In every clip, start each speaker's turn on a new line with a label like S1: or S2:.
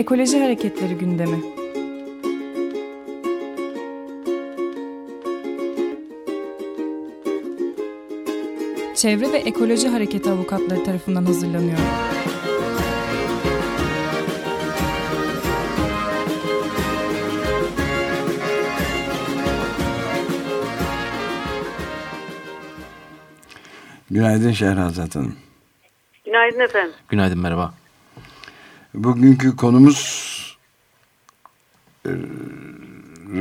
S1: Ekoloji Hareketleri gündemi. Çevre ve Ekoloji Hareketi avukatları tarafından hazırlanıyor.
S2: Günaydın Şehrazat Hanım.
S3: Günaydın efendim.
S4: Günaydın merhaba.
S2: Bugünkü konumuz e,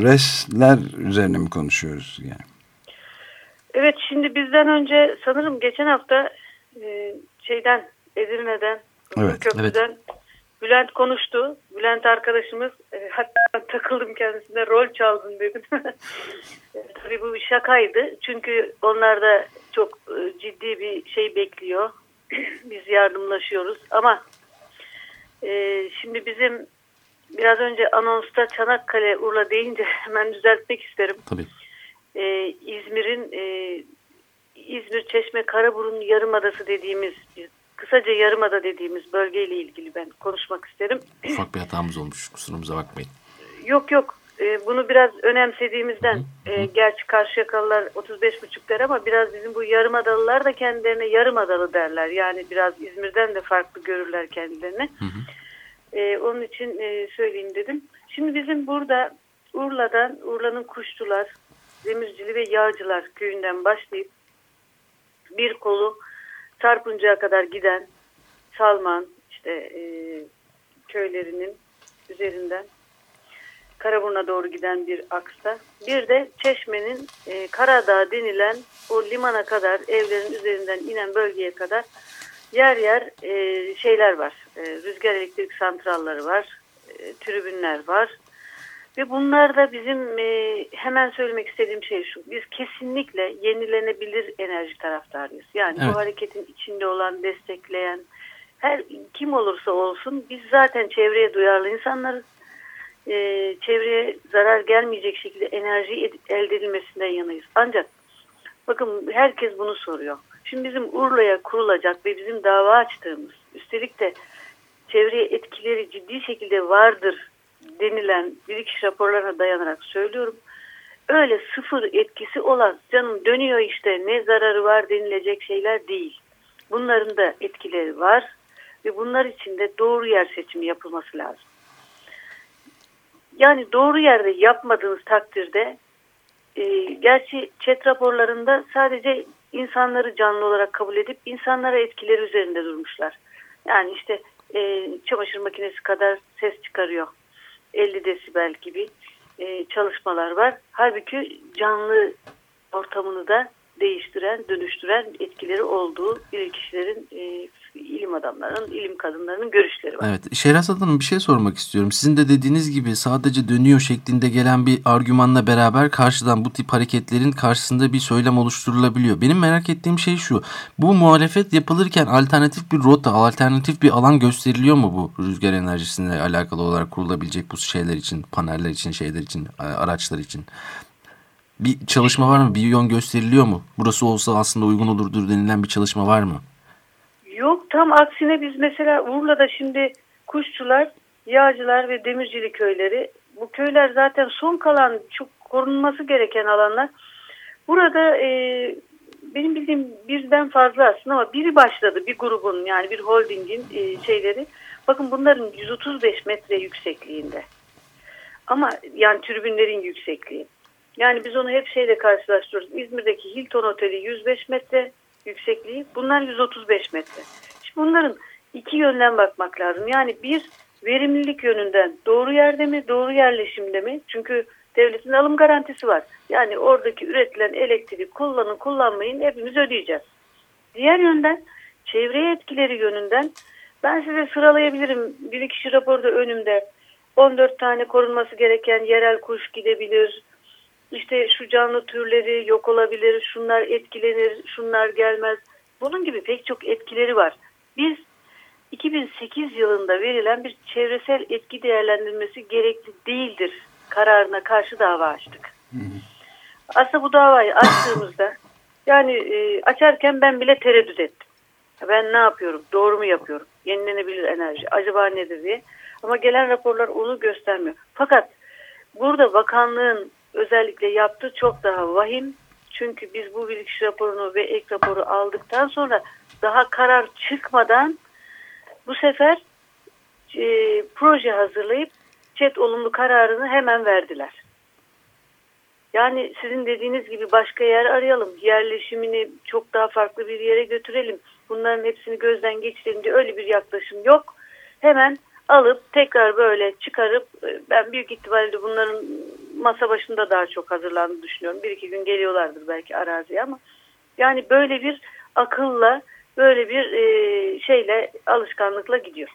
S2: resler üzerine mi konuşuyoruz yani?
S3: Evet şimdi bizden önce sanırım geçen hafta e, şeyden Edirne'den
S2: Evet,
S3: Köprü'den Bülent konuştu. Bülent arkadaşımız e, hatta takıldım kendisine rol çaldın dedim. e, tabii bu bir şakaydı. Çünkü onlarda çok e, ciddi bir şey bekliyor. Biz yardımlaşıyoruz ama e, şimdi bizim biraz önce anonsta Çanakkale Urla deyince hemen düzeltmek isterim.
S4: Tabii.
S3: e, İzmir'in e, İzmir Çeşme Karaburun Yarımadası dediğimiz kısaca Yarımada dediğimiz bölgeyle ilgili ben konuşmak isterim.
S4: Ufak bir hatamız olmuş. Kusurumuza bakmayın.
S3: Yok yok e, bunu biraz önemsediğimizden e, gerçi Karşıyakalılar 35,5 der ama biraz bizim bu Yarımadalılar da kendilerine Yarımadalı derler. Yani biraz İzmir'den de farklı görürler kendilerini. E, onun için e, söyleyeyim dedim. Şimdi bizim burada Urla'dan Urla'nın Kuşçular, Demircili ve Yağcılar köyünden başlayıp bir kolu Sarpuncu'ya kadar giden Salman işte e, köylerinin üzerinden Karaburun'a doğru giden bir aksta. Bir de Çeşme'nin e, Karadağ denilen o limana kadar evlerin üzerinden inen bölgeye kadar yer yer e, şeyler var. E, rüzgar elektrik santralları var. E, tribünler var. Ve bunlar da bizim e, hemen söylemek istediğim şey şu. Biz kesinlikle yenilenebilir enerji taraftarıyız. Yani
S4: Evet.
S3: bu hareketin içinde olan, destekleyen her kim olursa olsun biz zaten çevreye duyarlı insanlarız. E, çevreye zarar gelmeyecek şekilde enerji elde edilmesinden yanayız. Ancak bakın herkes bunu soruyor. Şimdi bizim Urla'ya kurulacak ve bizim dava açtığımız üstelik de çevreye etkileri ciddi şekilde vardır denilen bilirkişi raporlarına dayanarak söylüyorum. Öyle sıfır etkisi olan canım dönüyor işte ne zararı var denilecek şeyler değil. Bunların da etkileri var ve bunlar için de doğru yer seçimi yapılması lazım. Yani doğru yerde yapmadığınız takdirde e, gerçi chat raporlarında sadece insanları canlı olarak kabul edip insanlara etkileri üzerinde durmuşlar. Yani işte e, çamaşır makinesi kadar ses çıkarıyor. 50 desibel gibi e, çalışmalar var. Halbuki canlı ortamını da değiştiren, dönüştüren etkileri olduğu bilir kişilerin, e, ilim adamlarının, ilim kadınlarının görüşleri var.
S4: Evet. Şehrazat Hanım bir şey sormak istiyorum. Sizin de dediğiniz gibi sadece dönüyor şeklinde gelen bir argümanla beraber karşıdan bu tip hareketlerin karşısında bir söylem oluşturulabiliyor. Benim merak ettiğim şey şu. Bu muhalefet yapılırken alternatif bir rota, alternatif bir alan gösteriliyor mu bu rüzgar enerjisiyle alakalı olarak kurulabilecek bu şeyler için, paneller için, şeyler için, araçlar için? Bir çalışma var mı? Bir yön gösteriliyor mu? Burası olsa aslında uygun olurdur denilen bir çalışma var mı?
S3: Yok tam aksine biz mesela Urla'da şimdi kuşçular, yağcılar ve demircili köyleri bu köyler zaten son kalan çok korunması gereken alanlar. Burada e, benim bildiğim birden fazla aslında ama biri başladı bir grubun yani bir holdingin e, şeyleri. Bakın bunların 135 metre yüksekliğinde. Ama yani tribünlerin yüksekliği. Yani biz onu hep şeyle karşılaştırıyoruz. İzmir'deki Hilton Oteli 105 metre yüksekliği. Bunlar 135 metre. Şimdi bunların iki yönden bakmak lazım. Yani bir verimlilik yönünden doğru yerde mi, doğru yerleşimde mi? Çünkü devletin alım garantisi var. Yani oradaki üretilen elektriği kullanın kullanmayın hepimiz ödeyeceğiz. Diğer yönden çevreye etkileri yönünden ben size sıralayabilirim. Bir kişi raporda önümde 14 tane korunması gereken yerel kuş gidebilir. İşte şu canlı türleri yok olabilir, şunlar etkilenir, şunlar gelmez. Bunun gibi pek çok etkileri var. Biz 2008 yılında verilen bir çevresel etki değerlendirmesi gerekli değildir kararına karşı dava açtık. Aslında bu davayı açtığımızda yani e, açarken ben bile tereddüt ettim. Ben ne yapıyorum? Doğru mu yapıyorum? yenilenebilir enerji acaba nedir diye. Ama gelen raporlar onu göstermiyor. Fakat burada bakanlığın özellikle yaptığı çok daha vahim. Çünkü biz bu bilgi raporunu ve ek raporu aldıktan sonra daha karar çıkmadan bu sefer e, proje hazırlayıp çet olumlu kararını hemen verdiler. Yani sizin dediğiniz gibi başka yer arayalım. Yerleşimini çok daha farklı bir yere götürelim. Bunların hepsini gözden geçirelim diye öyle bir yaklaşım yok. Hemen alıp tekrar böyle çıkarıp e, ben büyük ihtimalle bunların masa başında daha çok hazırlandığını düşünüyorum. Bir iki gün geliyorlardır belki araziye ama yani böyle bir akılla böyle bir e, şeyle alışkanlıkla gidiyor.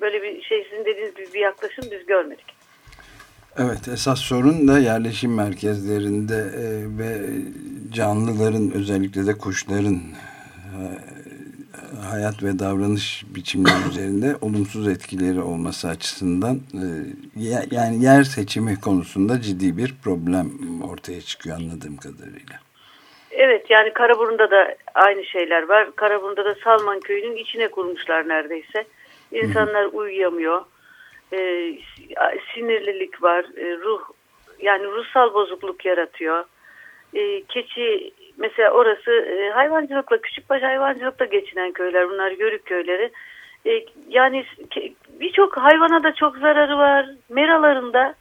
S3: Böyle bir şey sizin dediğiniz gibi bir yaklaşım biz görmedik.
S2: Evet esas sorun da yerleşim merkezlerinde e, ve canlıların özellikle de kuşların e, hayat ve davranış biçimleri üzerinde olumsuz etkileri olması açısından e, yani yer seçimi konusunda ciddi bir problem ortaya çıkıyor anladığım kadarıyla.
S3: Evet yani Karaburun'da da aynı şeyler var. Karaburun'da da Salman Köyü'nün içine kurmuşlar neredeyse. İnsanlar Hı -hı. uyuyamıyor. E, sinirlilik var. E, ruh yani ruhsal bozukluk yaratıyor. E, keçi mesela orası e, hayvancılıkla küçükbaş hayvancılıkla geçinen köyler. Bunlar yörük köyleri. E, yani birçok hayvana da çok zararı var. Meralarında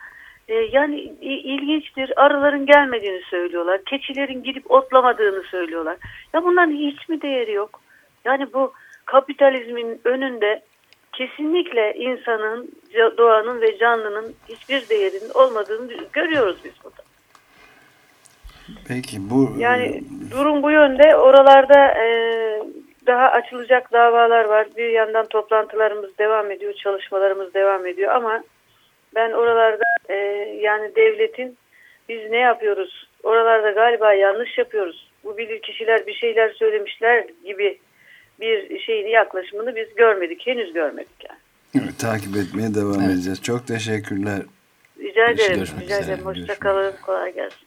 S3: e, yani ilginçtir. Arıların gelmediğini söylüyorlar. Keçilerin gidip otlamadığını söylüyorlar. Ya bunların hiç mi değeri yok? Yani bu kapitalizmin önünde kesinlikle insanın, doğanın ve canlının hiçbir değerinin olmadığını görüyoruz biz burada.
S2: Peki bu...
S3: Yani durum bu yönde. Oralarda e, daha açılacak davalar var. Bir yandan toplantılarımız devam ediyor, çalışmalarımız devam ediyor ama ben oralarda e, yani devletin biz ne yapıyoruz? Oralarda galiba yanlış yapıyoruz. Bu bilir kişiler bir şeyler söylemişler gibi bir şeyini yaklaşımını biz görmedik. Henüz görmedik yani.
S2: Evet, takip etmeye devam evet. edeceğiz. Çok teşekkürler.
S3: Rica ederim. Rica ederim. Hoşçakalın. Kolay gelsin.